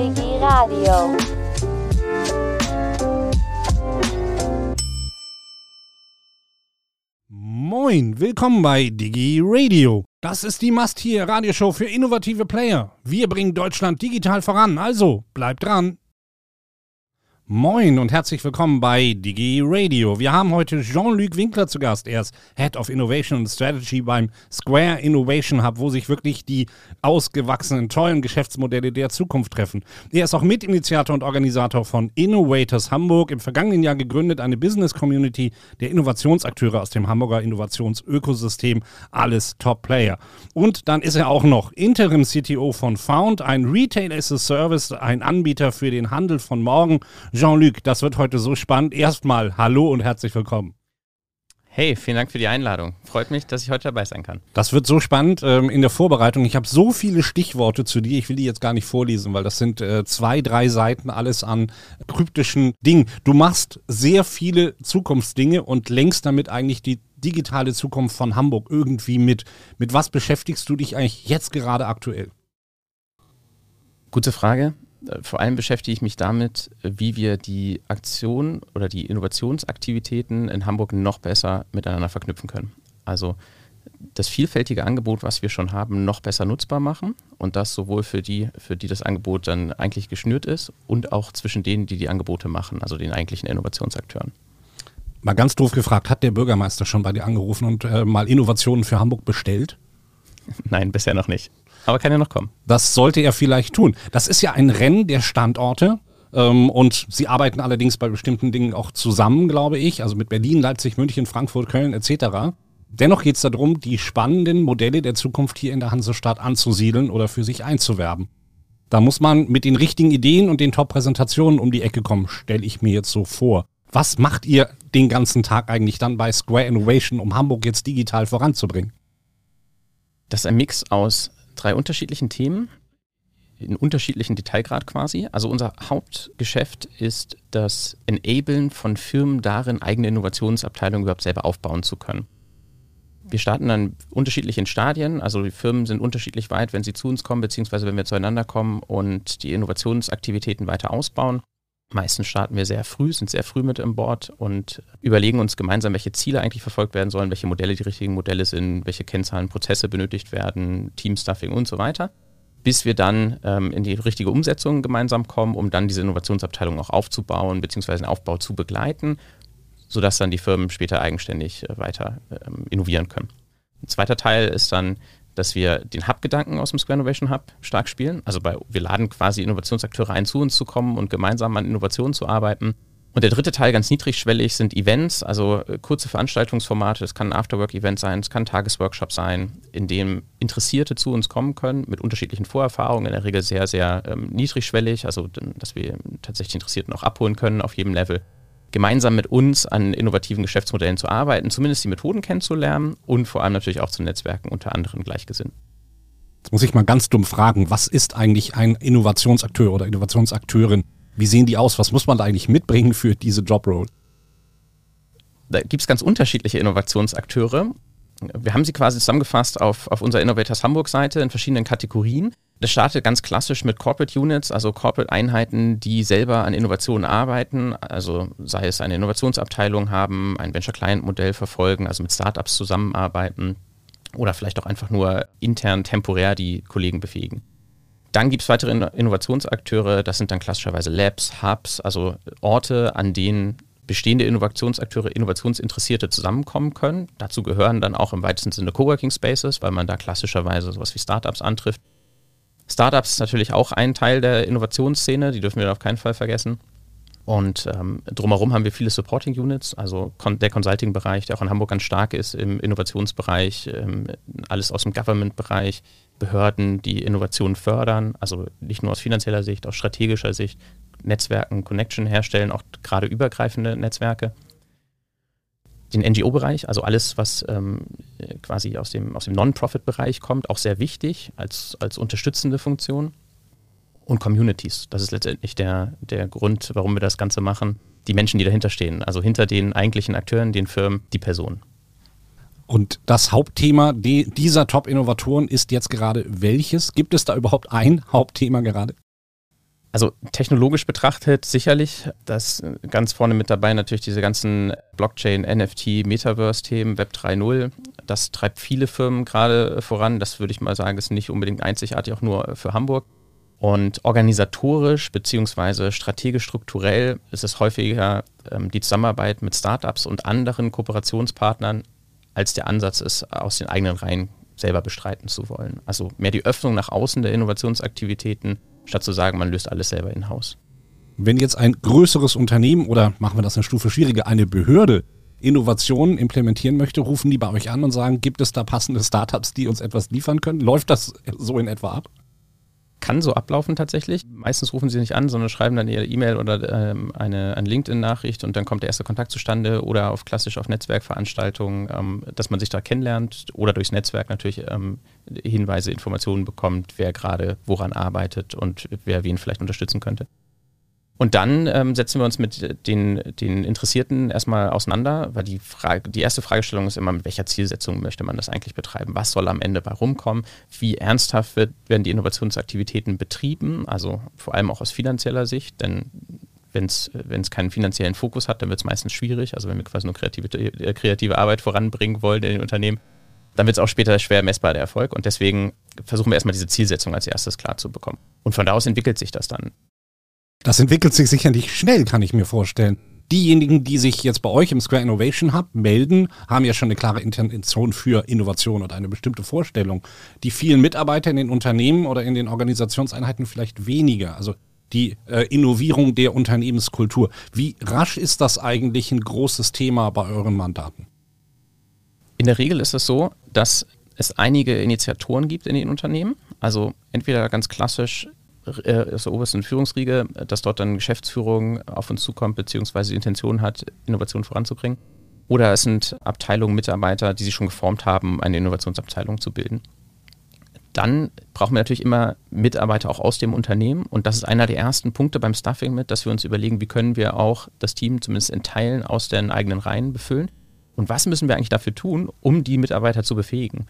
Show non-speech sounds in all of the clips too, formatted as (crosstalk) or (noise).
Digi Radio. Moin, willkommen bei Digi Radio. Das ist die Must hier Radioshow für innovative Player. Wir bringen Deutschland digital voran, also bleibt dran. Moin und herzlich willkommen bei Digi Radio. Wir haben heute Jean-Luc Winkler zu Gast. Er ist Head of Innovation and Strategy beim Square Innovation Hub, wo sich wirklich die ausgewachsenen, tollen Geschäftsmodelle der Zukunft treffen. Er ist auch Mitinitiator und Organisator von Innovators Hamburg, im vergangenen Jahr gegründet eine Business Community der Innovationsakteure aus dem Hamburger Innovationsökosystem. Alles Top-Player. Und dann ist er auch noch Interim CTO von Found, ein Retail as a Service, ein Anbieter für den Handel von morgen. Jean-Luc, das wird heute so spannend. Erstmal hallo und herzlich willkommen. Hey, vielen Dank für die Einladung. Freut mich, dass ich heute dabei sein kann. Das wird so spannend ähm, in der Vorbereitung. Ich habe so viele Stichworte zu dir. Ich will die jetzt gar nicht vorlesen, weil das sind äh, zwei, drei Seiten alles an kryptischen Dingen. Du machst sehr viele Zukunftsdinge und lenkst damit eigentlich die digitale Zukunft von Hamburg irgendwie mit. Mit was beschäftigst du dich eigentlich jetzt gerade aktuell? Gute Frage. Äh, vor allem beschäftige ich mich damit, wie wir die Aktion oder die Innovationsaktivitäten in Hamburg noch besser miteinander verknüpfen können. Also das vielfältige Angebot, was wir schon haben, noch besser nutzbar machen und das sowohl für die, für die das Angebot dann eigentlich geschnürt ist und auch zwischen denen, die die Angebote machen, also den eigentlichen Innovationsakteuren. Mal ganz doof gefragt, hat der Bürgermeister schon bei dir angerufen und äh, mal Innovationen für Hamburg bestellt? (laughs) Nein, bisher noch nicht. Aber kann ja noch kommen. Das sollte er vielleicht tun. Das ist ja ein Rennen der Standorte. Ähm, und sie arbeiten allerdings bei bestimmten Dingen auch zusammen, glaube ich. Also mit Berlin, Leipzig, München, Frankfurt, Köln etc. Dennoch geht es darum, die spannenden Modelle der Zukunft hier in der Hansestadt anzusiedeln oder für sich einzuwerben. Da muss man mit den richtigen Ideen und den Top-Präsentationen um die Ecke kommen, stelle ich mir jetzt so vor. Was macht ihr den ganzen Tag eigentlich dann bei Square Innovation, um Hamburg jetzt digital voranzubringen? Das ist ein Mix aus drei unterschiedlichen Themen, in unterschiedlichen Detailgrad quasi. Also unser Hauptgeschäft ist das Enablen von Firmen darin, eigene Innovationsabteilungen überhaupt selber aufbauen zu können. Wir starten dann unterschiedlich in Stadien, also die Firmen sind unterschiedlich weit, wenn sie zu uns kommen, beziehungsweise wenn wir zueinander kommen und die Innovationsaktivitäten weiter ausbauen. Meistens starten wir sehr früh, sind sehr früh mit im Board und überlegen uns gemeinsam, welche Ziele eigentlich verfolgt werden sollen, welche Modelle die richtigen Modelle sind, welche Kennzahlen, Prozesse benötigt werden, Teamstuffing und so weiter, bis wir dann ähm, in die richtige Umsetzung gemeinsam kommen, um dann diese Innovationsabteilung auch aufzubauen, beziehungsweise den Aufbau zu begleiten, sodass dann die Firmen später eigenständig äh, weiter ähm, innovieren können. Ein zweiter Teil ist dann dass wir den Hub-Gedanken aus dem Square Innovation Hub stark spielen. Also bei, wir laden quasi Innovationsakteure ein, zu uns zu kommen und gemeinsam an Innovationen zu arbeiten. Und der dritte Teil, ganz niedrigschwellig, sind Events, also äh, kurze Veranstaltungsformate. Es kann ein Afterwork-Event sein, es kann ein Tagesworkshop sein, in dem Interessierte zu uns kommen können mit unterschiedlichen Vorerfahrungen, in der Regel sehr, sehr ähm, niedrigschwellig, also dass wir tatsächlich Interessierten auch abholen können auf jedem Level gemeinsam mit uns an innovativen Geschäftsmodellen zu arbeiten, zumindest die Methoden kennenzulernen und vor allem natürlich auch zu Netzwerken unter anderen Gleichgesinnten. Jetzt muss ich mal ganz dumm fragen, was ist eigentlich ein Innovationsakteur oder Innovationsakteurin? Wie sehen die aus? Was muss man da eigentlich mitbringen für diese Jobrole? Da gibt es ganz unterschiedliche Innovationsakteure. Wir haben sie quasi zusammengefasst auf, auf unserer Innovators Hamburg Seite in verschiedenen Kategorien. Das startet ganz klassisch mit Corporate Units, also Corporate Einheiten, die selber an Innovationen arbeiten, also sei es eine Innovationsabteilung haben, ein Venture Client Modell verfolgen, also mit Startups zusammenarbeiten oder vielleicht auch einfach nur intern temporär die Kollegen befähigen. Dann gibt es weitere Innovationsakteure, das sind dann klassischerweise Labs, Hubs, also Orte, an denen bestehende Innovationsakteure, Innovationsinteressierte zusammenkommen können. Dazu gehören dann auch im weitesten Sinne Coworking Spaces, weil man da klassischerweise sowas wie Startups antrifft. Startups natürlich auch ein Teil der Innovationsszene, die dürfen wir auf keinen Fall vergessen. Und ähm, drumherum haben wir viele Supporting Units, also der Consulting-Bereich, der auch in Hamburg ganz stark ist im Innovationsbereich, ähm, alles aus dem Government-Bereich, Behörden, die Innovationen fördern, also nicht nur aus finanzieller Sicht, aus strategischer Sicht, Netzwerken, Connection herstellen, auch gerade übergreifende Netzwerke den NGO-Bereich, also alles, was ähm, quasi aus dem, aus dem Non-Profit-Bereich kommt, auch sehr wichtig als, als unterstützende Funktion. Und Communities, das ist letztendlich der, der Grund, warum wir das Ganze machen. Die Menschen, die dahinter stehen, also hinter den eigentlichen Akteuren, den Firmen, die Personen. Und das Hauptthema dieser Top-Innovatoren ist jetzt gerade welches? Gibt es da überhaupt ein Hauptthema gerade? Also technologisch betrachtet sicherlich, das ganz vorne mit dabei natürlich diese ganzen Blockchain, NFT, Metaverse-Themen, Web 3.0. Das treibt viele Firmen gerade voran. Das würde ich mal sagen, ist nicht unbedingt einzigartig, auch nur für Hamburg. Und organisatorisch beziehungsweise strategisch strukturell ist es häufiger ähm, die Zusammenarbeit mit Startups und anderen Kooperationspartnern, als der Ansatz ist, aus den eigenen Reihen selber bestreiten zu wollen. Also mehr die Öffnung nach außen der Innovationsaktivitäten, statt zu sagen, man löst alles selber in-house. Wenn jetzt ein größeres Unternehmen oder machen wir das eine Stufe schwieriger, eine Behörde Innovationen implementieren möchte, rufen die bei euch an und sagen, gibt es da passende Startups, die uns etwas liefern können? Läuft das so in etwa ab? Kann so ablaufen tatsächlich. Meistens rufen sie nicht an, sondern schreiben dann ihre E-Mail oder ähm, eine, eine LinkedIn-Nachricht und dann kommt der erste Kontakt zustande oder auf klassisch auf Netzwerkveranstaltungen, ähm, dass man sich da kennenlernt oder durchs Netzwerk natürlich ähm, Hinweise, Informationen bekommt, wer gerade woran arbeitet und wer wen vielleicht unterstützen könnte. Und dann ähm, setzen wir uns mit den, den Interessierten erstmal auseinander, weil die, Frage, die erste Fragestellung ist immer, mit welcher Zielsetzung möchte man das eigentlich betreiben? Was soll am Ende bei rumkommen? Wie ernsthaft wird, werden die Innovationsaktivitäten betrieben? Also vor allem auch aus finanzieller Sicht, denn wenn es keinen finanziellen Fokus hat, dann wird es meistens schwierig. Also wenn wir quasi nur kreative, äh, kreative Arbeit voranbringen wollen in den Unternehmen, dann wird es auch später schwer messbar der Erfolg. Und deswegen versuchen wir erstmal diese Zielsetzung als erstes klar zu bekommen. Und von da aus entwickelt sich das dann. Das entwickelt sich sicher nicht schnell, kann ich mir vorstellen. Diejenigen, die sich jetzt bei euch im Square Innovation Hub melden, haben ja schon eine klare Intention für Innovation und eine bestimmte Vorstellung. Die vielen Mitarbeiter in den Unternehmen oder in den Organisationseinheiten vielleicht weniger. Also die äh, Innovierung der Unternehmenskultur. Wie rasch ist das eigentlich ein großes Thema bei euren Mandaten? In der Regel ist es so, dass es einige Initiatoren gibt in den Unternehmen. Also entweder ganz klassisch äh, aus der obersten Führungsriege, dass dort dann Geschäftsführung auf uns zukommt, beziehungsweise die Intention hat, Innovation voranzubringen. Oder es sind Abteilungen, Mitarbeiter, die sich schon geformt haben, eine Innovationsabteilung zu bilden. Dann brauchen wir natürlich immer Mitarbeiter auch aus dem Unternehmen. Und das ist einer der ersten Punkte beim Stuffing mit, dass wir uns überlegen, wie können wir auch das Team zumindest in Teilen aus den eigenen Reihen befüllen. Und was müssen wir eigentlich dafür tun, um die Mitarbeiter zu befähigen?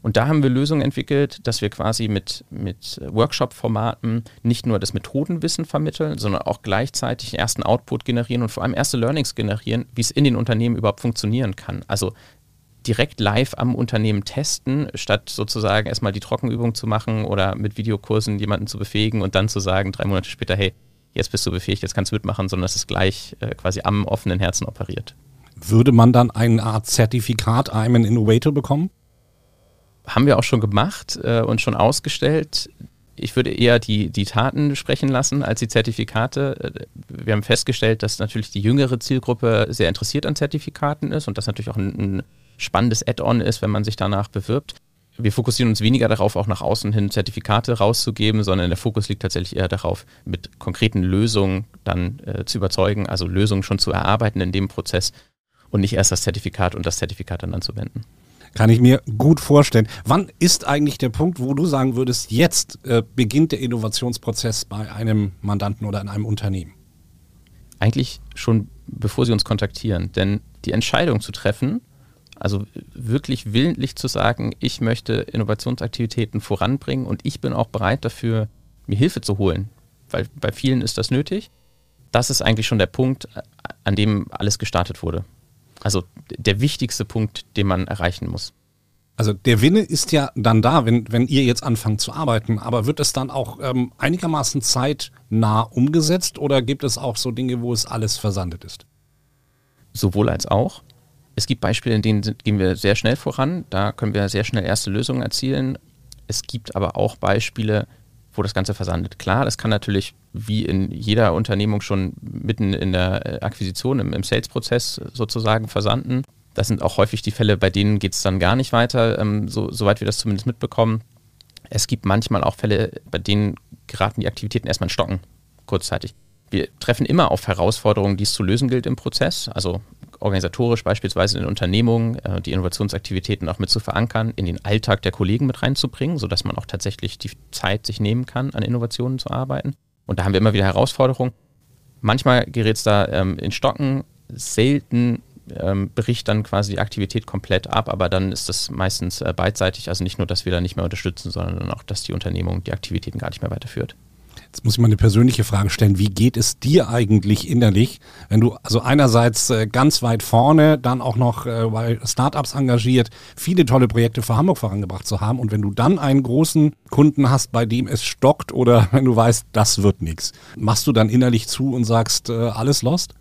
Und da haben wir Lösungen entwickelt, dass wir quasi mit, mit Workshop-Formaten nicht nur das Methodenwissen vermitteln, sondern auch gleichzeitig ersten Output generieren und vor allem erste Learnings generieren, wie es in den Unternehmen überhaupt funktionieren kann. Also direkt live am Unternehmen testen, statt sozusagen erstmal die Trockenübung zu machen oder mit Videokursen jemanden zu befähigen und dann zu sagen, drei Monate später, hey, jetzt bist du befähigt, jetzt kannst du mitmachen, sondern dass es gleich äh, quasi am offenen Herzen operiert. Würde man dann eine Art Zertifikat an Innovator bekommen? Haben wir auch schon gemacht äh, und schon ausgestellt. Ich würde eher die, die Taten sprechen lassen als die Zertifikate. Äh, wir haben festgestellt, dass natürlich die jüngere Zielgruppe sehr interessiert an Zertifikaten ist und das natürlich auch ein, ein spannendes Add-on ist, wenn man sich danach bewirbt. Wir fokussieren uns weniger darauf, auch nach außen hin Zertifikate rauszugeben, sondern der Fokus liegt tatsächlich eher darauf, mit konkreten Lösungen dann äh, zu überzeugen, also Lösungen schon zu erarbeiten in dem Prozess und nicht erst das Zertifikat und das Zertifikat dann anzuwenden. Kann ich mir gut vorstellen. Wann ist eigentlich der Punkt, wo du sagen würdest, jetzt äh, beginnt der Innovationsprozess bei einem Mandanten oder in einem Unternehmen? Eigentlich schon bevor sie uns kontaktieren. Denn die Entscheidung zu treffen, also wirklich willentlich zu sagen, ich möchte Innovationsaktivitäten voranbringen und ich bin auch bereit dafür, mir Hilfe zu holen, weil bei vielen ist das nötig. Das ist eigentlich schon der Punkt, an dem alles gestartet wurde. Also der wichtigste Punkt, den man erreichen muss. Also der Winne ist ja dann da, wenn, wenn ihr jetzt anfangt zu arbeiten, aber wird es dann auch ähm, einigermaßen zeitnah umgesetzt oder gibt es auch so Dinge, wo es alles versandet ist? Sowohl als auch. Es gibt Beispiele, in denen gehen wir sehr schnell voran, da können wir sehr schnell erste Lösungen erzielen. Es gibt aber auch Beispiele, wo das Ganze versandet. Klar, das kann natürlich wie in jeder Unternehmung schon mitten in der äh, Akquisition, im, im Sales-Prozess sozusagen versanden. Das sind auch häufig die Fälle, bei denen geht es dann gar nicht weiter, ähm, so, soweit wir das zumindest mitbekommen. Es gibt manchmal auch Fälle, bei denen geraten die Aktivitäten erstmal in Stocken, kurzzeitig. Wir treffen immer auf Herausforderungen, die es zu lösen gilt im Prozess. Also organisatorisch beispielsweise in Unternehmungen äh, die Innovationsaktivitäten auch mit zu verankern, in den Alltag der Kollegen mit reinzubringen, sodass man auch tatsächlich die Zeit sich nehmen kann, an Innovationen zu arbeiten. Und da haben wir immer wieder Herausforderungen. Manchmal gerät es da ähm, in Stocken, selten ähm, bricht dann quasi die Aktivität komplett ab, aber dann ist das meistens äh, beidseitig. Also nicht nur, dass wir da nicht mehr unterstützen, sondern auch, dass die Unternehmung die Aktivitäten gar nicht mehr weiterführt. Jetzt muss ich mal eine persönliche Frage stellen. Wie geht es dir eigentlich innerlich, wenn du also einerseits äh, ganz weit vorne, dann auch noch äh, bei Startups engagiert, viele tolle Projekte für Hamburg vorangebracht zu haben und wenn du dann einen großen Kunden hast, bei dem es stockt oder (laughs) wenn du weißt, das wird nichts, machst du dann innerlich zu und sagst, äh, alles lost?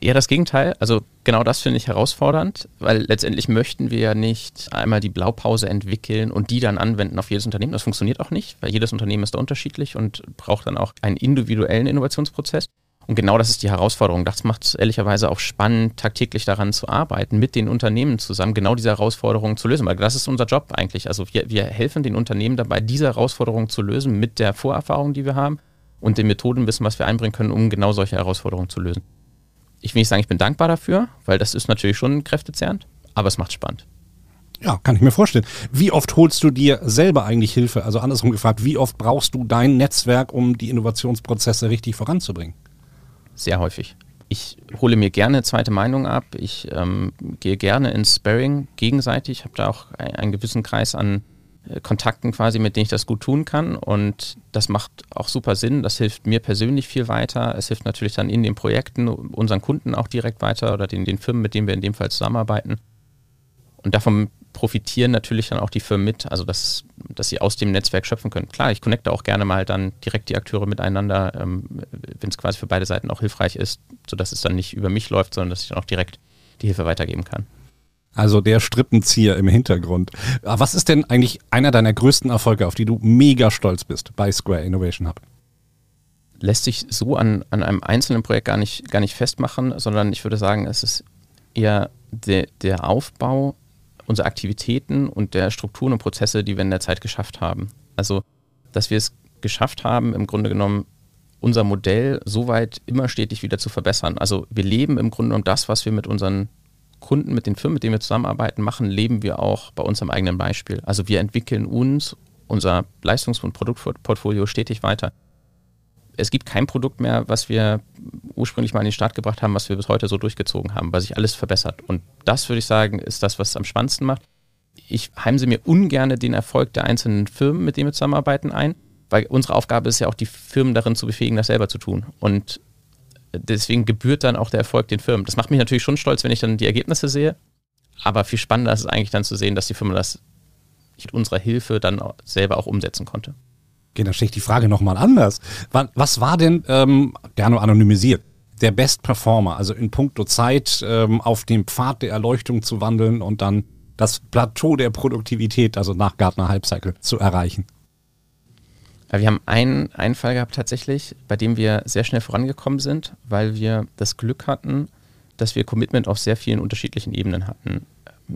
Eher das Gegenteil. Also genau das finde ich herausfordernd, weil letztendlich möchten wir ja nicht einmal die Blaupause entwickeln und die dann anwenden auf jedes Unternehmen. Das funktioniert auch nicht, weil jedes Unternehmen ist da unterschiedlich und braucht dann auch einen individuellen Innovationsprozess. Und genau das ist die Herausforderung. Das macht es ehrlicherweise auch spannend, tagtäglich daran zu arbeiten, mit den Unternehmen zusammen genau diese Herausforderungen zu lösen. Weil das ist unser Job eigentlich. Also wir, wir helfen den Unternehmen dabei, diese Herausforderungen zu lösen mit der Vorerfahrung, die wir haben und den Methodenwissen, was wir einbringen können, um genau solche Herausforderungen zu lösen ich will nicht sagen, ich bin dankbar dafür, weil das ist natürlich schon kräftezehrend, aber es macht spannend. Ja, kann ich mir vorstellen. Wie oft holst du dir selber eigentlich Hilfe? Also andersrum gefragt, wie oft brauchst du dein Netzwerk, um die Innovationsprozesse richtig voranzubringen? Sehr häufig. Ich hole mir gerne zweite Meinung ab. Ich ähm, gehe gerne ins Sparring gegenseitig. Ich habe da auch einen gewissen Kreis an Kontakten quasi, mit denen ich das gut tun kann. Und das macht auch super Sinn. Das hilft mir persönlich viel weiter. Es hilft natürlich dann in den Projekten unseren Kunden auch direkt weiter oder den, den Firmen, mit denen wir in dem Fall zusammenarbeiten. Und davon profitieren natürlich dann auch die Firmen mit, also dass, dass sie aus dem Netzwerk schöpfen können. Klar, ich connecte auch gerne mal dann direkt die Akteure miteinander, ähm, wenn es quasi für beide Seiten auch hilfreich ist, sodass es dann nicht über mich läuft, sondern dass ich dann auch direkt die Hilfe weitergeben kann. Also der Strippenzieher im Hintergrund. Aber was ist denn eigentlich einer deiner größten Erfolge, auf die du mega stolz bist bei Square Innovation Hub? Lässt sich so an, an einem einzelnen Projekt gar nicht, gar nicht festmachen, sondern ich würde sagen, es ist eher de, der Aufbau unserer Aktivitäten und der Strukturen und Prozesse, die wir in der Zeit geschafft haben. Also, dass wir es geschafft haben, im Grunde genommen unser Modell so weit immer stetig wieder zu verbessern. Also wir leben im Grunde um das, was wir mit unseren Kunden, mit den Firmen, mit denen wir zusammenarbeiten, machen, leben wir auch bei uns am eigenen Beispiel. Also wir entwickeln uns, unser Leistungs- und Produktportfolio stetig weiter. Es gibt kein Produkt mehr, was wir ursprünglich mal in den Start gebracht haben, was wir bis heute so durchgezogen haben, weil sich alles verbessert. Und das, würde ich sagen, ist das, was es am spannendsten macht. Ich heimse mir ungern den Erfolg der einzelnen Firmen, mit denen wir zusammenarbeiten, ein, weil unsere Aufgabe ist ja auch, die Firmen darin zu befähigen, das selber zu tun. Und deswegen gebührt dann auch der Erfolg den Firmen. Das macht mich natürlich schon stolz, wenn ich dann die Ergebnisse sehe. Aber viel spannender ist es eigentlich dann zu sehen, dass die Firma das mit unserer Hilfe dann selber auch umsetzen konnte. Okay, dann stelle ich die Frage nochmal anders. Was war denn, ähm, gerne anonymisiert, der Best Performer, also in puncto Zeit ähm, auf dem Pfad der Erleuchtung zu wandeln und dann das Plateau der Produktivität, also nach Gartner Halbcycle, zu erreichen? Wir haben einen, einen Fall gehabt tatsächlich, bei dem wir sehr schnell vorangekommen sind, weil wir das Glück hatten, dass wir Commitment auf sehr vielen unterschiedlichen Ebenen hatten.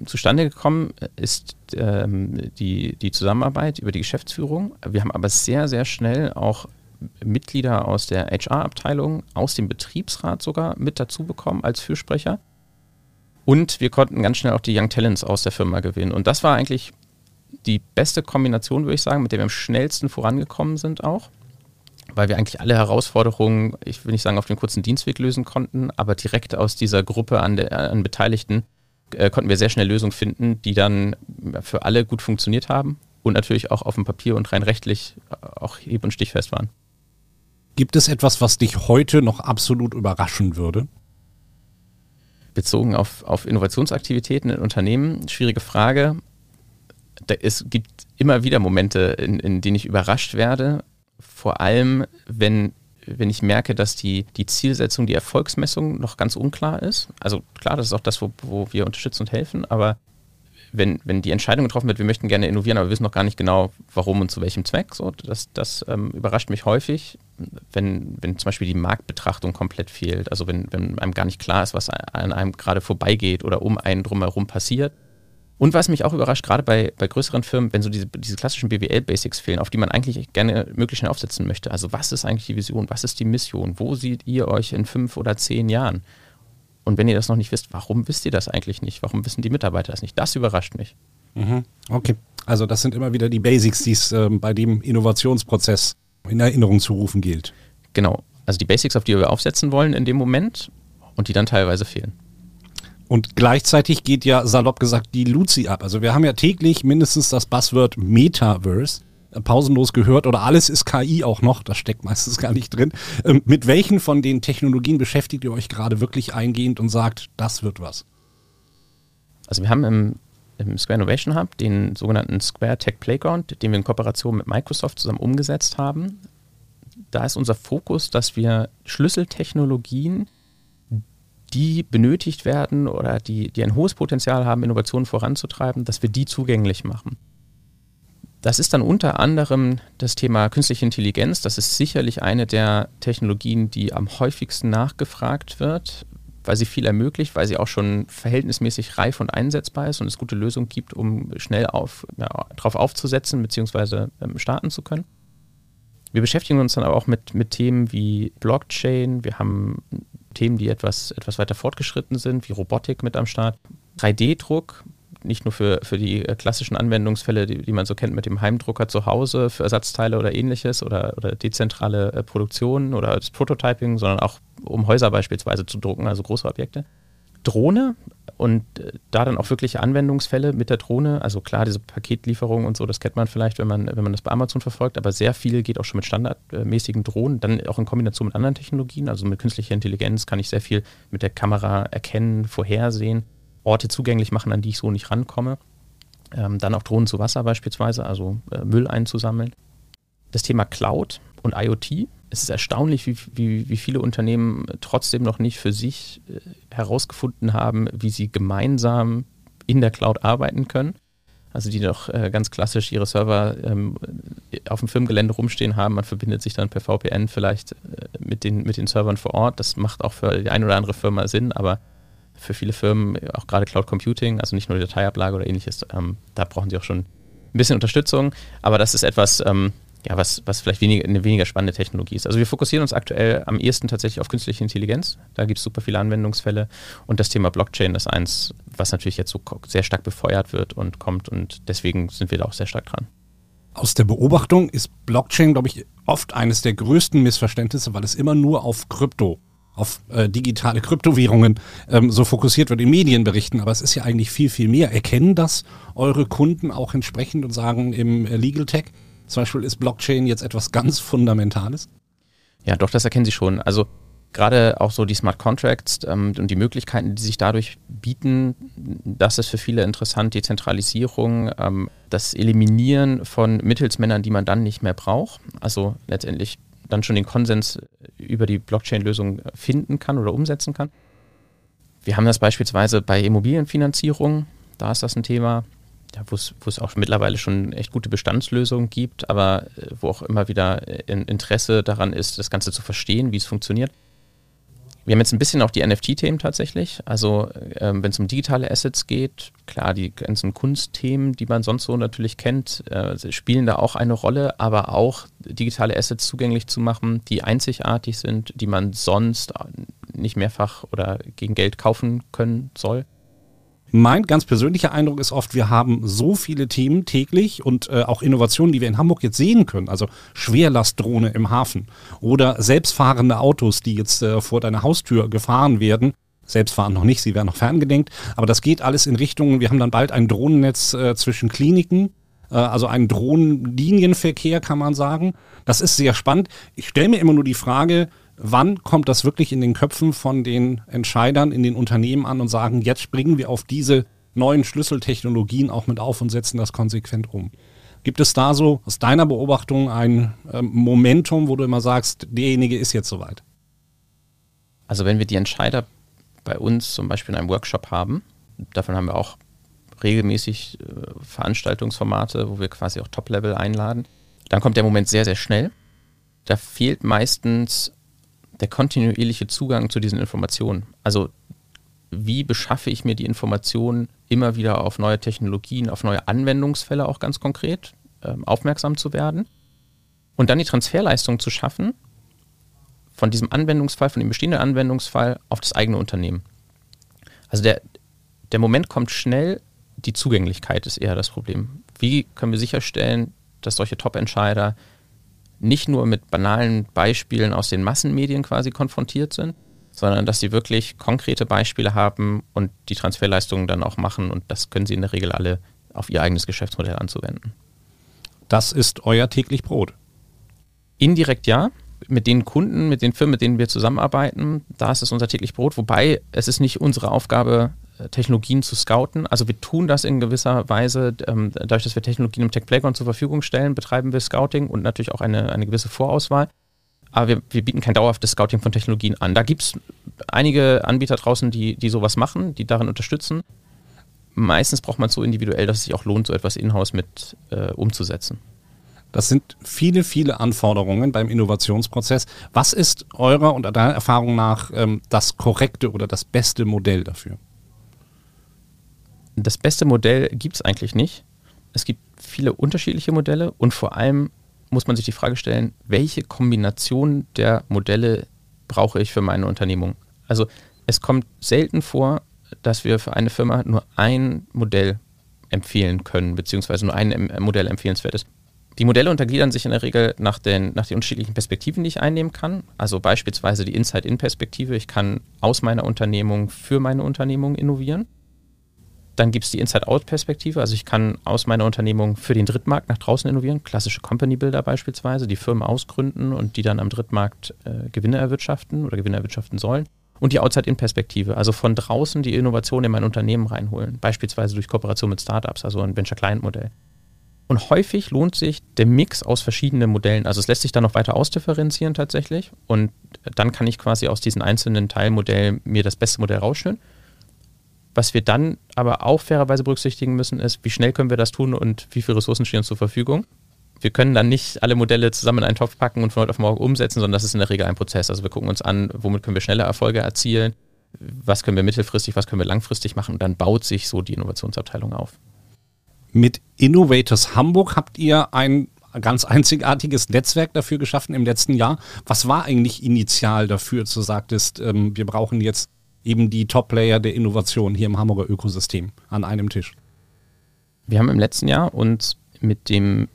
Zustande gekommen ist ähm, die, die Zusammenarbeit über die Geschäftsführung. Wir haben aber sehr, sehr schnell auch Mitglieder aus der HR-Abteilung, aus dem Betriebsrat sogar mit dazu bekommen als Fürsprecher. Und wir konnten ganz schnell auch die Young Talents aus der Firma gewinnen. Und das war eigentlich die beste Kombination, würde ich sagen, mit der wir am schnellsten vorangekommen sind auch. Weil wir eigentlich alle Herausforderungen, ich will nicht sagen auf dem kurzen Dienstweg lösen konnten, aber direkt aus dieser Gruppe an, der, an Beteiligten äh, konnten wir sehr schnell Lösungen finden, die dann für alle gut funktioniert haben und natürlich auch auf dem Papier und rein rechtlich äh, auch hieb- und stichfest waren. Gibt es etwas, was dich heute noch absolut überraschen würde? Bezogen auf, auf Innovationsaktivitäten in Unternehmen, schwierige Frage es gibt immer wieder Momente, in, in denen ich überrascht werde. Vor allem, wenn, wenn ich merke, dass die, die Zielsetzung, die Erfolgsmessung noch ganz unklar ist. Also klar, das ist auch das, wo, wo wir unterstützen und helfen, aber wenn, wenn die Entscheidung getroffen wird, wir möchten gerne innovieren, aber wir wissen noch gar nicht genau, warum und zu welchem Zweck, so, das, das ähm, überrascht mich häufig, wenn, wenn zum Beispiel die Marktbetrachtung komplett fehlt. Also wenn, wenn einem gar nicht klar ist, was an einem gerade vorbeigeht oder um einen drumherum passiert und was mich auch überrascht, gerade bei, bei größeren Firmen, wenn so diese, diese klassischen BWL-Basics fehlen, auf die man eigentlich gerne möglichst schnell aufsetzen möchte. Also was ist eigentlich die Vision? Was ist die Mission? Wo seht ihr euch in fünf oder zehn Jahren? Und wenn ihr das noch nicht wisst, warum wisst ihr das eigentlich nicht? Warum wissen die Mitarbeiter das nicht? Das überrascht mich. Mhm. Okay. Also das sind immer wieder die Basics, die es äh, bei dem Innovationsprozess in Erinnerung zu rufen gilt. Genau. Also die Basics, auf die wir aufsetzen wollen in dem Moment und die dann teilweise fehlen. Und gleichzeitig geht ja salopp gesagt die Luzi ab. Also wir haben ja täglich mindestens das Buzzword Metaverse. äh, pausenlos gehört oder alles ist KI auch noch, das steckt meistens gar nicht drin. Ähm, mit welchen von den Technologien beschäftigt ihr euch gerade wirklich eingehend und sagt, das wird was? Also wir haben im, im Square Innovation Hub den sogenannten Square Tech Playground, den wir in Kooperation mit Microsoft zusammen umgesetzt haben. Da ist unser Fokus, dass wir Schlüsseltechnologien, die benötigt werden oder die, die ein hohes Potenzial haben, Innovationen voranzutreiben, dass wir die zugänglich machen. Das ist dann unter anderem das Thema künstliche Intelligenz. Das ist sicherlich eine der Technologien, die am häufigsten nachgefragt wird, weil sie viel ermöglicht, weil sie auch schon verhältnismäßig reif und einsetzbar ist und es gute Lösungen gibt, um schnell auf, ja, drauf aufzusetzen bzw. Ähm, starten zu können. Wir beschäftigen uns dann aber auch mit, mit Themen wie Blockchain. Wir haben Themen, die etwas, etwas weiter fortgeschritten sind, wie Robotik mit am Start. 3D-Druck, nicht nur für, für die äh, klassischen Anwendungsfälle, die, die man so kennt mit dem Heimdrucker zu Hause, für Ersatzteile oder ähnliches oder, oder dezentrale äh, Produktion oder das Prototyping, sondern auch um Häuser beispielsweise zu drucken, also große Objekte. Drohne und äh, da dann auch wirkliche Anwendungsfälle mit der Drohne. Also klar, diese Paketlieferung und so, das kennt man vielleicht, wenn man, wenn man das bei Amazon verfolgt, aber sehr viel geht auch schon mit standardmäßigen Drohnen, dann auch in Kombination mit anderen Technologien. Also mit künstlicher Intelligenz kann ich sehr viel mit der Kamera erkennen, vorhersehen Orte zugänglich machen, an die ich so nicht rankomme. Ähm, dann auch Drohnen zu Wasser beispielsweise, also äh, Müll einzusammeln. Das Thema Cloud und IoT. Es ist erstaunlich, wie, wie, wie viele Unternehmen trotzdem noch nicht für sich äh, herausgefunden haben, wie sie gemeinsam in der Cloud arbeiten können. Also die doch äh, ganz klassisch ihre Server ähm, auf dem Firmengelände rumstehen haben. Man verbindet sich dann per VPN vielleicht äh, mit, den, mit den Servern vor Ort. Das macht auch für die eine oder andere Firma Sinn, aber für viele Firmen, auch gerade Cloud Computing, also nicht nur die Dateiablage oder ähnliches, ähm, da brauchen sie auch schon ein bisschen Unterstützung. Aber das ist etwas, ähm, ja, was, was vielleicht weniger, eine weniger spannende Technologie ist. Also wir fokussieren uns aktuell am ehesten tatsächlich auf künstliche Intelligenz. Da gibt es super viele Anwendungsfälle. Und das Thema Blockchain ist eins, was natürlich jetzt so sehr stark befeuert wird und kommt. Und deswegen sind wir da auch sehr stark dran. Aus der Beobachtung ist Blockchain, glaube ich, oft eines der größten Missverständnisse, weil es immer nur auf Krypto auf äh, digitale Kryptowährungen ähm, so fokussiert wird in Medienberichten, aber es ist ja eigentlich viel, viel mehr. Erkennen das eure Kunden auch entsprechend und sagen im äh, Legal Tech, zum Beispiel ist Blockchain jetzt etwas ganz Fundamentales? Ja, doch, das erkennen sie schon. Also gerade auch so die Smart Contracts ähm, und die Möglichkeiten, die sich dadurch bieten, das ist für viele interessant. Dezentralisierung, ähm, das Eliminieren von Mittelsmännern, die man dann nicht mehr braucht. Also letztendlich dann schon den Konsens über die Blockchain-Lösung finden kann oder umsetzen kann. Wir haben das beispielsweise bei Immobilienfinanzierung, da ist das ein Thema, ja, wo es auch mittlerweile schon echt gute Bestandslösungen gibt, aber äh, wo auch immer wieder äh, Interesse daran ist, das Ganze zu verstehen, wie es funktioniert. Wir haben jetzt ein bisschen auch die NFT-Themen tatsächlich. Also ähm, wenn es um digitale Assets geht, klar, die ganzen Kunstthemen, die man sonst so natürlich kennt, äh, spielen da auch eine Rolle, aber auch digitale Assets zugänglich zu machen, die einzigartig sind, die man sonst nicht mehrfach oder gegen Geld kaufen können soll. Mein ganz persönlicher Eindruck ist oft, wir haben so viele Themen täglich und äh, auch Innovationen, die wir in Hamburg jetzt sehen können. Also Schwerlastdrohne im Hafen oder selbstfahrende Autos, die jetzt äh, vor deiner Haustür gefahren werden. Selbstfahren noch nicht, sie werden noch ferngedenkt. Aber das geht alles in Richtung, wir haben dann bald ein Drohnennetz äh, zwischen Kliniken, äh, also einen Drohnenlinienverkehr kann man sagen. Das ist sehr spannend. Ich stelle mir immer nur die Frage, wann kommt das wirklich in den Köpfen von den Entscheidern in den Unternehmen an und sagen, jetzt springen wir auf diese neuen Schlüsseltechnologien auch mit auf und setzen das konsequent um. Gibt es da so aus deiner Beobachtung ein äh, Momentum, wo du immer sagst, derjenige ist jetzt soweit? Also wenn wir die Entscheider bei uns zum Beispiel in einem Workshop haben, davon haben wir auch regelmäßig äh, Veranstaltungsformate, wo wir quasi auch Top-Level einladen, dann kommt der Moment sehr, sehr schnell. Da fehlt meistens der kontinuierliche Zugang zu diesen Informationen. Also wie beschaffe ich mir die Informationen immer wieder auf neue Technologien, auf neue Anwendungsfälle auch ganz konkret äh, aufmerksam zu werden und dann die Transferleistung zu schaffen von diesem Anwendungsfall, von dem bestehenden Anwendungsfall auf das eigene Unternehmen. Also der, der Moment kommt schnell, die Zugänglichkeit ist eher das Problem. Wie können wir sicherstellen, dass solche Top-Entscheider nicht nur mit banalen Beispielen aus den Massenmedien quasi konfrontiert sind, sondern dass sie wirklich konkrete Beispiele haben und die Transferleistungen dann auch machen und das können sie in der Regel alle auf ihr eigenes Geschäftsmodell anzuwenden. Das ist euer täglich Brot. Indirekt ja. Mit den Kunden, mit den Firmen, mit denen wir zusammenarbeiten, da ist es unser täglich Brot. Wobei es ist nicht unsere Aufgabe, äh, Technologien zu scouten. Also wir tun das in gewisser Weise, ähm, dadurch, dass wir Technologien im Tech Playground zur Verfügung stellen, betreiben wir Scouting und natürlich auch eine, eine gewisse Vorauswahl. Aber wir, wir bieten kein dauerhaftes Scouting von Technologien an. Da gibt es einige Anbieter draußen, die, die sowas machen, die darin unterstützen. Meistens braucht man es so individuell, dass es sich auch lohnt, so etwas in-house mit äh, umzusetzen. Das sind viele, viele Anforderungen beim Innovationsprozess. Was ist eurer und deiner Erfahrung nach ähm, das korrekte oder das beste Modell dafür? Das beste Modell gibt es eigentlich nicht. Es gibt viele unterschiedliche Modelle und vor allem muss man sich die Frage stellen, welche Kombination der Modelle brauche ich für meine Unternehmung? Also es kommt selten vor, dass wir für eine Firma nur ein Modell empfehlen können, beziehungsweise nur ein Modell empfehlenswert ist. Die Modelle untergliedern sich in der Regel nach den, nach den unterschiedlichen Perspektiven, die ich einnehmen kann. Also beispielsweise die Inside-In-Perspektive. Ich kann aus meiner Unternehmung für meine Unternehmung innovieren. Dann gibt es die Inside-Out-Perspektive. Also ich kann aus meiner Unternehmung für den Drittmarkt nach draußen innovieren. Klassische Company-Builder beispielsweise, die Firmen ausgründen und die dann am Drittmarkt äh, Gewinne erwirtschaften oder Gewinne erwirtschaften sollen. Und die Outside-In-Perspektive, also von draußen die Innovation in mein Unternehmen reinholen. Beispielsweise durch Kooperation mit Startups, also ein Venture-Client-Modell. Und häufig lohnt sich der Mix aus verschiedenen Modellen. Also es lässt sich dann noch weiter ausdifferenzieren tatsächlich. Und dann kann ich quasi aus diesen einzelnen Teilmodellen mir das beste Modell rausstellen. Was wir dann aber auch fairerweise berücksichtigen müssen, ist, wie schnell können wir das tun und wie viele Ressourcen stehen uns zur Verfügung. Wir können dann nicht alle Modelle zusammen in einen Topf packen und von heute auf morgen umsetzen, sondern das ist in der Regel ein Prozess. Also wir gucken uns an, womit können wir schnelle Erfolge erzielen, was können wir mittelfristig, was können wir langfristig machen und dann baut sich so die Innovationsabteilung auf. Mit Innovators Hamburg habt ihr ein ganz einzigartiges Netzwerk dafür geschaffen im letzten Jahr. Was war eigentlich initial dafür, dass du sagtest, ähm, wir brauchen jetzt eben die Top-Player der Innovation hier im Hamburger Ökosystem an einem Tisch? Wir haben im letzten Jahr uns mit dem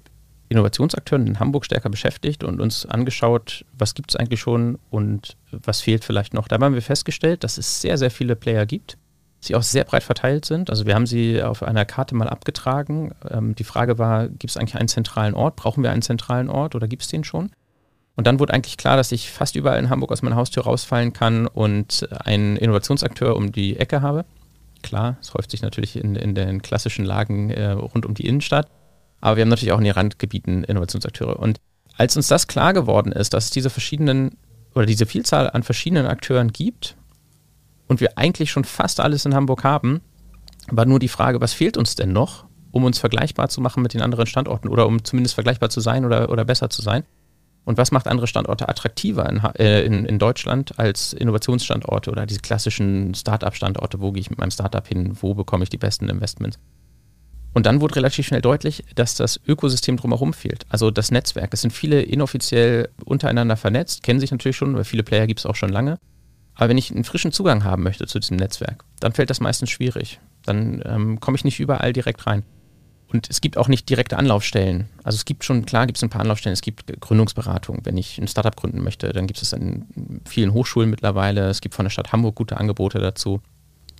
Innovationsakteuren in Hamburg stärker beschäftigt und uns angeschaut, was gibt es eigentlich schon und was fehlt vielleicht noch. Da haben wir festgestellt, dass es sehr, sehr viele Player gibt sie auch sehr breit verteilt sind. Also wir haben sie auf einer Karte mal abgetragen. Ähm, die Frage war, gibt es eigentlich einen zentralen Ort? Brauchen wir einen zentralen Ort oder gibt es den schon? Und dann wurde eigentlich klar, dass ich fast überall in Hamburg aus meiner Haustür rausfallen kann und einen Innovationsakteur um die Ecke habe. Klar, es häuft sich natürlich in, in den klassischen Lagen äh, rund um die Innenstadt. Aber wir haben natürlich auch in den Randgebieten Innovationsakteure. Und als uns das klar geworden ist, dass es diese verschiedenen oder diese Vielzahl an verschiedenen Akteuren gibt und wir eigentlich schon fast alles in Hamburg haben, war nur die Frage, was fehlt uns denn noch, um uns vergleichbar zu machen mit den anderen Standorten oder um zumindest vergleichbar zu sein oder, oder besser zu sein? Und was macht andere Standorte attraktiver in, äh, in, in Deutschland als Innovationsstandorte oder diese klassischen Start-up-Standorte? Wo gehe ich mit meinem Startup hin? Wo bekomme ich die besten Investments? Und dann wurde relativ schnell deutlich, dass das Ökosystem drumherum fehlt. Also das Netzwerk. Es sind viele inoffiziell untereinander vernetzt, kennen sich natürlich schon, weil viele Player gibt es auch schon lange. Aber wenn ich einen frischen Zugang haben möchte zu diesem Netzwerk, dann fällt das meistens schwierig. Dann ähm, komme ich nicht überall direkt rein. Und es gibt auch nicht direkte Anlaufstellen. Also es gibt schon, klar gibt es ein paar Anlaufstellen, es gibt Gründungsberatung. Wenn ich ein Startup gründen möchte, dann gibt es an vielen Hochschulen mittlerweile. Es gibt von der Stadt Hamburg gute Angebote dazu.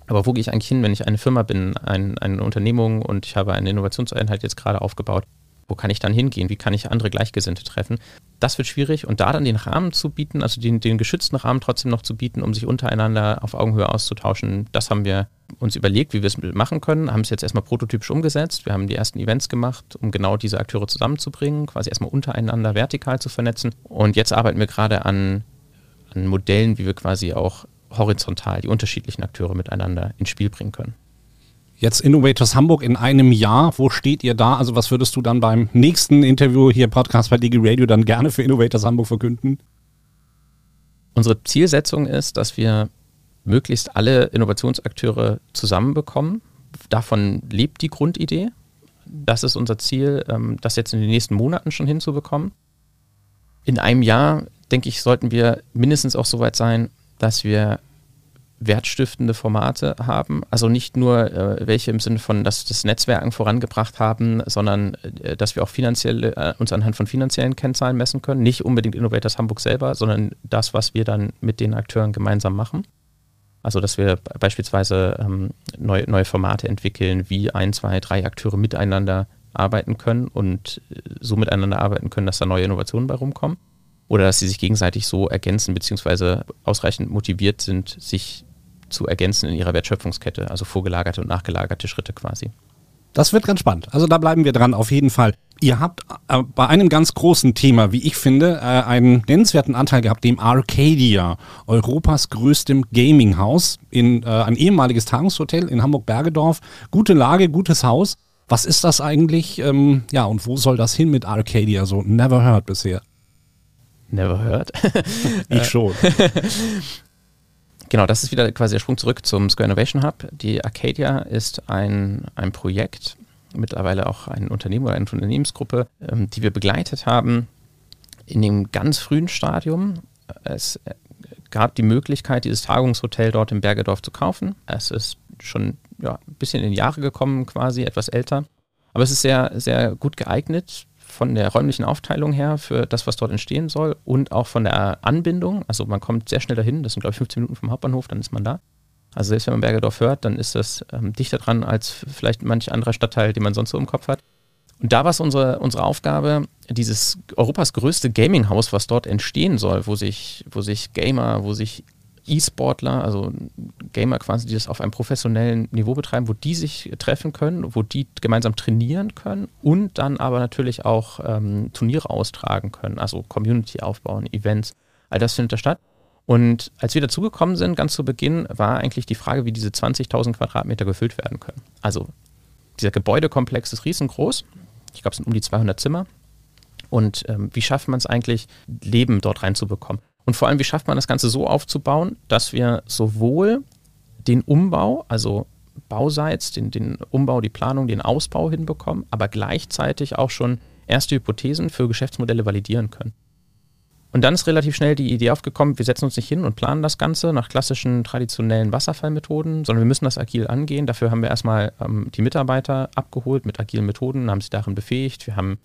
Aber wo gehe ich eigentlich hin, wenn ich eine Firma bin, ein, eine Unternehmung und ich habe eine Innovationseinheit jetzt gerade aufgebaut? Wo kann ich dann hingehen? Wie kann ich andere Gleichgesinnte treffen? Das wird schwierig und da dann den Rahmen zu bieten, also den, den geschützten Rahmen trotzdem noch zu bieten, um sich untereinander auf Augenhöhe auszutauschen, das haben wir uns überlegt, wie wir es machen können, haben es jetzt erstmal prototypisch umgesetzt. Wir haben die ersten Events gemacht, um genau diese Akteure zusammenzubringen, quasi erstmal untereinander vertikal zu vernetzen. Und jetzt arbeiten wir gerade an, an Modellen, wie wir quasi auch horizontal die unterschiedlichen Akteure miteinander ins Spiel bringen können. Jetzt Innovators Hamburg in einem Jahr, wo steht ihr da? Also was würdest du dann beim nächsten Interview hier Podcast bei Digi Radio dann gerne für Innovators Hamburg verkünden? Unsere Zielsetzung ist, dass wir möglichst alle Innovationsakteure zusammenbekommen. Davon lebt die Grundidee. Das ist unser Ziel, ähm, das jetzt in den nächsten Monaten schon hinzubekommen. In einem Jahr, denke ich, sollten wir mindestens auch so weit sein, dass wir wertstiftende Formate haben. Also nicht nur äh, welche im Sinne von, dass das Netzwerken vorangebracht haben, sondern äh, dass wir auch finanziell äh, uns anhand von finanziellen Kennzahlen messen können. Nicht unbedingt Innovators Hamburg selber, sondern das, was wir dann mit den Akteuren gemeinsam machen. Also dass wir beispielsweise ähm, neue, neue Formate entwickeln, wie ein, zwei, drei Akteure miteinander arbeiten können und äh, so miteinander arbeiten können, dass da neue Innovationen bei rumkommen. Oder dass sie sich gegenseitig so ergänzen, beziehungsweise ausreichend motiviert sind, sich zu ergänzen in ihrer Wertschöpfungskette, also vorgelagerte und nachgelagerte Schritte quasi. Das wird ganz spannend. Also da bleiben wir dran, auf jeden Fall. Ihr habt äh, bei einem ganz großen Thema, wie ich finde, äh, einen nennenswerten Anteil gehabt, dem Arcadia, Europas größtem Gaminghaus, in äh, ein ehemaliges Tagungshotel in Hamburg-Bergedorf. Gute Lage, gutes Haus. Was ist das eigentlich? Ähm, ja, und wo soll das hin mit Arcadia? So never heard bisher. Never heard? (laughs) ich schon. (laughs) Genau, das ist wieder quasi der Sprung zurück zum Square Innovation Hub. Die Arcadia ist ein, ein Projekt, mittlerweile auch ein Unternehmen oder eine Unternehmensgruppe, ähm, die wir begleitet haben in dem ganz frühen Stadium. Es gab die Möglichkeit, dieses Tagungshotel dort im Bergedorf zu kaufen. Es ist schon ja, ein bisschen in die Jahre gekommen, quasi etwas älter. Aber es ist sehr, sehr gut geeignet von der räumlichen Aufteilung her für das, was dort entstehen soll und auch von der Anbindung. Also man kommt sehr schnell dahin, das sind glaube ich 15 Minuten vom Hauptbahnhof, dann ist man da. Also selbst wenn man Bergedorf hört, dann ist das ähm, dichter dran als vielleicht manch anderer Stadtteil, den man sonst so im Kopf hat. Und da war es unsere, unsere Aufgabe, dieses Europas größte Gaming-Haus, was dort entstehen soll, wo sich, wo sich Gamer, wo sich E-Sportler, also Gamer quasi, die das auf einem professionellen Niveau betreiben, wo die sich treffen können, wo die gemeinsam trainieren können und dann aber natürlich auch ähm, Turniere austragen können, also Community aufbauen, Events, all das findet da statt. Und als wir dazugekommen sind, ganz zu Beginn, war eigentlich die Frage, wie diese 20.000 Quadratmeter gefüllt werden können. Also dieser Gebäudekomplex ist riesengroß. Ich glaube, es sind um die 200 Zimmer. Und ähm, wie schafft man es eigentlich, Leben dort reinzubekommen? Und vor allem, wie schafft man das Ganze so aufzubauen, dass wir sowohl den Umbau, also Bauseits, den, den Umbau, die Planung, den Ausbau hinbekommen, aber gleichzeitig auch schon erste Hypothesen für Geschäftsmodelle validieren können. Und dann ist relativ schnell die Idee aufgekommen, wir setzen uns nicht hin und planen das Ganze nach klassischen traditionellen Wasserfallmethoden, sondern wir müssen das agil angehen. Dafür haben wir erstmal ähm, die Mitarbeiter abgeholt mit agilen Methoden, haben sie darin befähigt. Wir haben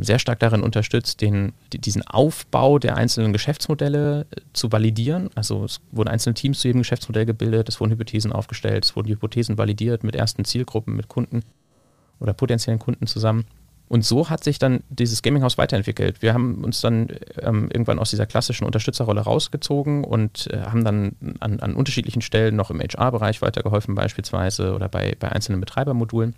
sehr stark darin unterstützt, den, diesen Aufbau der einzelnen Geschäftsmodelle äh, zu validieren. Also es wurden einzelne Teams zu jedem Geschäftsmodell gebildet, es wurden Hypothesen aufgestellt, es wurden Hypothesen validiert mit ersten Zielgruppen, mit Kunden oder potenziellen Kunden zusammen. Und so hat sich dann dieses Gaminghaus weiterentwickelt. Wir haben uns dann ähm, irgendwann aus dieser klassischen Unterstützerrolle rausgezogen und äh, haben dann an, an, unterschiedlichen Stellen noch im HR-Bereich weitergeholfen, beispielsweise oder bei, bei einzelnen Betreibermodulen.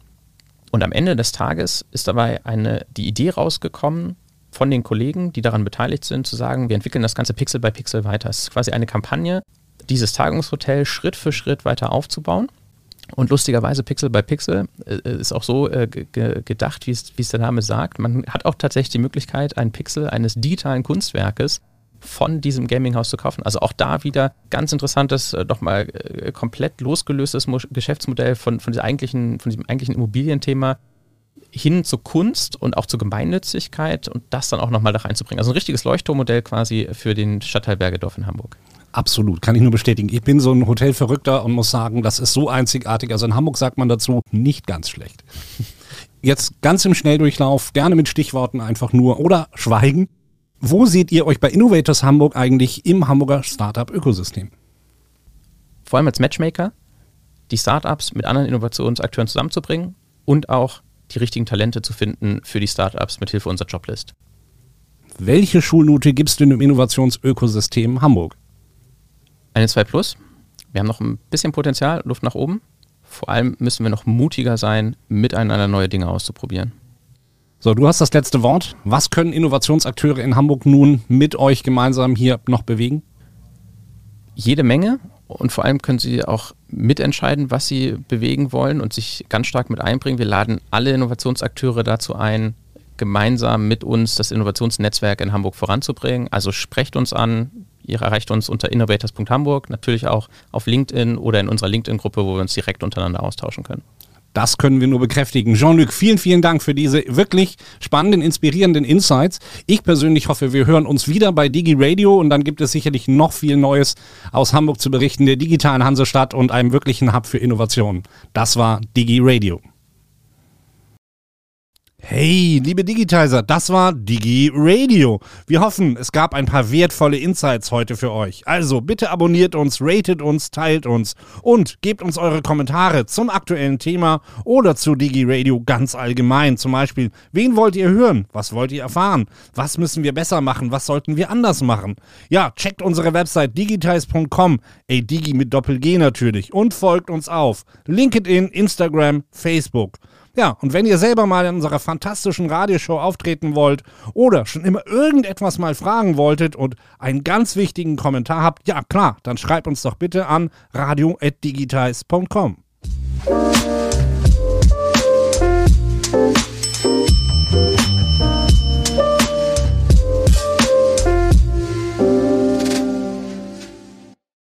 Und am Ende des Tages ist dabei eine, die Idee rausgekommen von den Kollegen, die daran beteiligt sind, zu sagen, wir entwickeln das Ganze Pixel bei Pixel weiter. Es ist quasi eine Kampagne, dieses Tagungshotel Schritt für Schritt weiter aufzubauen. Und lustigerweise Pixel bei Pixel äh, ist auch so äh, gedacht, wie es der Name sagt. Man hat auch tatsächlich die Möglichkeit, ein Pixel eines digitalen Kunstwerkes von diesem Gaming-Haus zu kaufen. Also auch da wieder ganz interessantes, äh, nochmal äh, komplett losgelöstes Mo Geschäftsmodell von, von, eigentlichen, von diesem eigentlichen Immobilienthema hin zur Kunst und auch zur Gemeinnützigkeit und das dann auch nochmal da reinzubringen. Also ein richtiges Leuchtturmmodell quasi für den Stadtteil Bergedorf in Hamburg. Absolut, kann ich nur bestätigen. Ich bin so ein Hotelverrückter und muss sagen, das ist so einzigartig. Also in Hamburg sagt man dazu nicht ganz schlecht. (laughs) Jetzt ganz im Schnelldurchlauf, gerne mit Stichworten einfach nur oder schweigen. Wo seht ihr euch bei Innovators Hamburg eigentlich im Hamburger Startup-Ökosystem? Vor allem als Matchmaker, die Startups mit anderen Innovationsakteuren zusammenzubringen und auch die richtigen Talente zu finden für die Startups mit Hilfe unserer Joblist. Welche Schulnote gibst du im Innovationsökosystem Hamburg? Eine 2 Plus. Wir haben noch ein bisschen Potenzial, Luft nach oben. Vor allem müssen wir noch mutiger sein, miteinander neue Dinge auszuprobieren. So, du hast das letzte Wort. Was können Innovationsakteure in Hamburg nun mit euch gemeinsam hier noch bewegen? Jede Menge und vor allem können sie auch mitentscheiden, was sie bewegen wollen und sich ganz stark mit einbringen. Wir laden alle Innovationsakteure dazu ein, gemeinsam mit uns das Innovationsnetzwerk in Hamburg voranzubringen. Also sprecht uns an. Ihr erreicht uns unter innovators.hamburg, natürlich auch auf LinkedIn oder in unserer LinkedIn-Gruppe, wo wir uns direkt untereinander austauschen können. Das können wir nur bekräftigen. Jean-Luc, vielen, vielen Dank für diese wirklich spannenden, inspirierenden Insights. Ich persönlich hoffe, wir hören uns wieder bei Digi Radio und dann gibt es sicherlich noch viel Neues aus Hamburg zu berichten, der digitalen Hansestadt und einem wirklichen Hub für Innovationen. Das war Digi Radio. Hey, liebe Digitizer, das war Digi Radio. Wir hoffen, es gab ein paar wertvolle Insights heute für euch. Also bitte abonniert uns, ratet uns, teilt uns und gebt uns eure Kommentare zum aktuellen Thema oder zu Digi Radio ganz allgemein. Zum Beispiel, wen wollt ihr hören? Was wollt ihr erfahren? Was müssen wir besser machen? Was sollten wir anders machen? Ja, checkt unsere Website digitize.com, ey Digi mit Doppel-G natürlich und folgt uns auf LinkedIn, Instagram, Facebook. Ja, und wenn ihr selber mal in unserer fantastischen Radioshow auftreten wollt oder schon immer irgendetwas mal fragen wolltet und einen ganz wichtigen Kommentar habt, ja klar, dann schreibt uns doch bitte an radio.digitize.com.